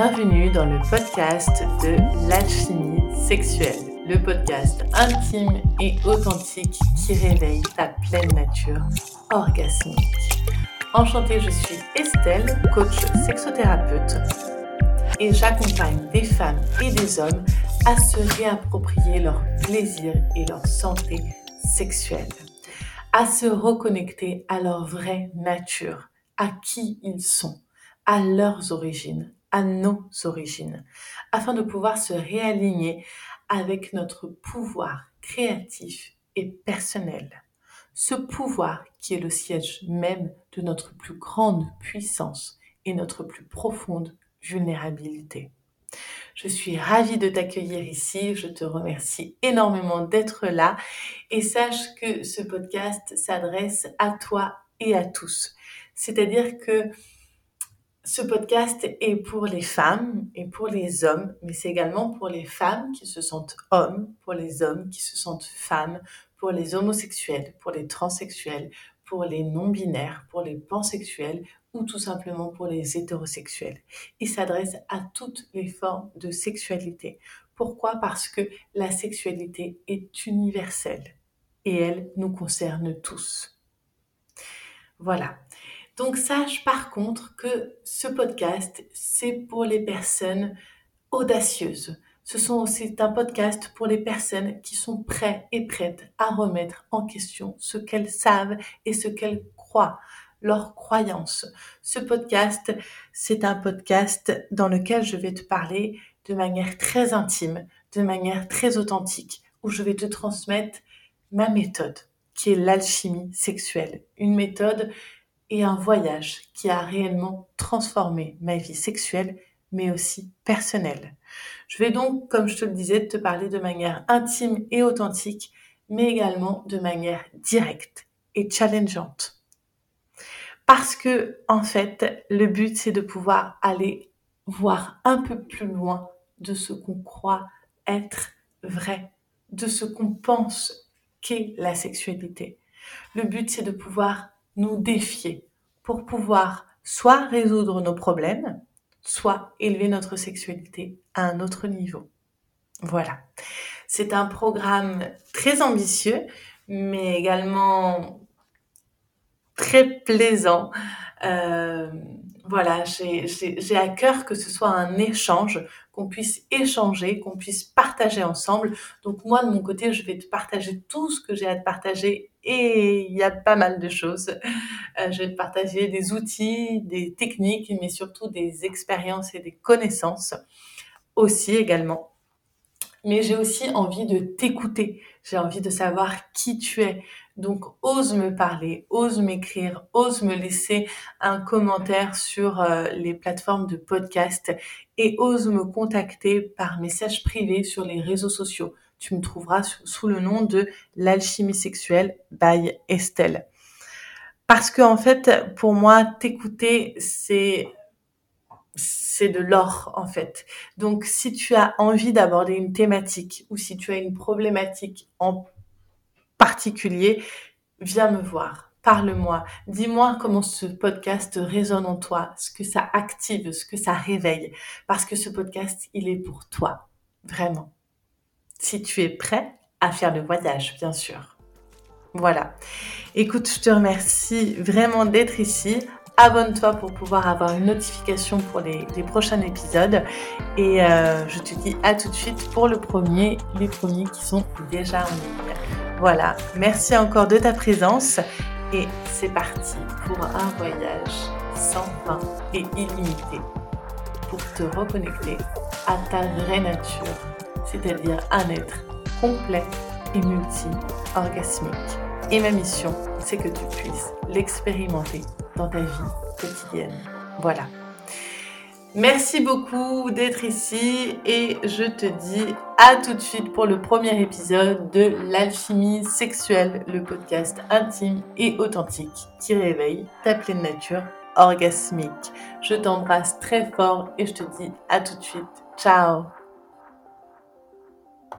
Bienvenue dans le podcast de l'alchimie sexuelle, le podcast intime et authentique qui réveille ta pleine nature orgasmique. Enchantée, je suis Estelle, coach sexothérapeute et j'accompagne des femmes et des hommes à se réapproprier leur plaisir et leur santé sexuelle, à se reconnecter à leur vraie nature, à qui ils sont, à leurs origines, à nos origines, afin de pouvoir se réaligner avec notre pouvoir créatif et personnel. Ce pouvoir qui est le siège même de notre plus grande puissance et notre plus profonde vulnérabilité. Je suis ravie de t'accueillir ici. Je te remercie énormément d'être là et sache que ce podcast s'adresse à toi et à tous. C'est-à-dire que ce podcast est pour les femmes et pour les hommes, mais c'est également pour les femmes qui se sentent hommes, pour les hommes qui se sentent femmes, pour les homosexuels, pour les transsexuels, pour les non-binaires, pour les pansexuels ou tout simplement pour les hétérosexuels. Il s'adresse à toutes les formes de sexualité. Pourquoi? Parce que la sexualité est universelle et elle nous concerne tous. Voilà. Donc sache par contre que ce podcast, c'est pour les personnes audacieuses. Ce sont aussi un podcast pour les personnes qui sont prêtes et prêtes à remettre en question ce qu'elles savent et ce qu'elles croient, leurs croyances. Ce podcast, c'est un podcast dans lequel je vais te parler de manière très intime, de manière très authentique, où je vais te transmettre ma méthode, qui est l'alchimie sexuelle. Une méthode et un voyage qui a réellement transformé ma vie sexuelle, mais aussi personnelle. Je vais donc, comme je te le disais, te parler de manière intime et authentique, mais également de manière directe et challengeante. Parce que, en fait, le but, c'est de pouvoir aller voir un peu plus loin de ce qu'on croit être vrai, de ce qu'on pense qu'est la sexualité. Le but, c'est de pouvoir nous défier pour pouvoir soit résoudre nos problèmes, soit élever notre sexualité à un autre niveau. Voilà. C'est un programme très ambitieux, mais également très plaisant. Euh, voilà, j'ai à cœur que ce soit un échange, qu'on puisse échanger, qu'on puisse partager ensemble. Donc moi, de mon côté, je vais te partager tout ce que j'ai à te partager et il y a pas mal de choses. Euh, je vais te partager des outils, des techniques, mais surtout des expériences et des connaissances aussi également. Mais j'ai aussi envie de t'écouter. J'ai envie de savoir qui tu es. Donc, ose me parler, ose m'écrire, ose me laisser un commentaire sur euh, les plateformes de podcast et ose me contacter par message privé sur les réseaux sociaux. Tu me trouveras sous le nom de l'alchimie sexuelle by Estelle. Parce que en fait, pour moi, t'écouter, c'est c'est de l'or en fait. Donc si tu as envie d'aborder une thématique ou si tu as une problématique en particulier, viens me voir, parle-moi, dis-moi comment ce podcast résonne en toi, ce que ça active, ce que ça réveille, parce que ce podcast, il est pour toi, vraiment. Si tu es prêt à faire le voyage, bien sûr. Voilà. Écoute, je te remercie vraiment d'être ici. Abonne-toi pour pouvoir avoir une notification pour les, prochains épisodes. Et euh, je te dis à tout de suite pour le premier, les premiers qui sont déjà en ligne. Voilà, merci encore de ta présence et c'est parti pour un voyage sans fin et illimité pour te reconnecter à ta vraie nature, c'est-à-dire un être complet et multi-orgasmique. Et ma mission, c'est que tu puisses l'expérimenter dans ta vie quotidienne. Voilà. Merci beaucoup d'être ici et je te dis à tout de suite pour le premier épisode de l'alchimie sexuelle, le podcast intime et authentique qui réveille ta pleine nature orgasmique. Je t'embrasse très fort et je te dis à tout de suite. Ciao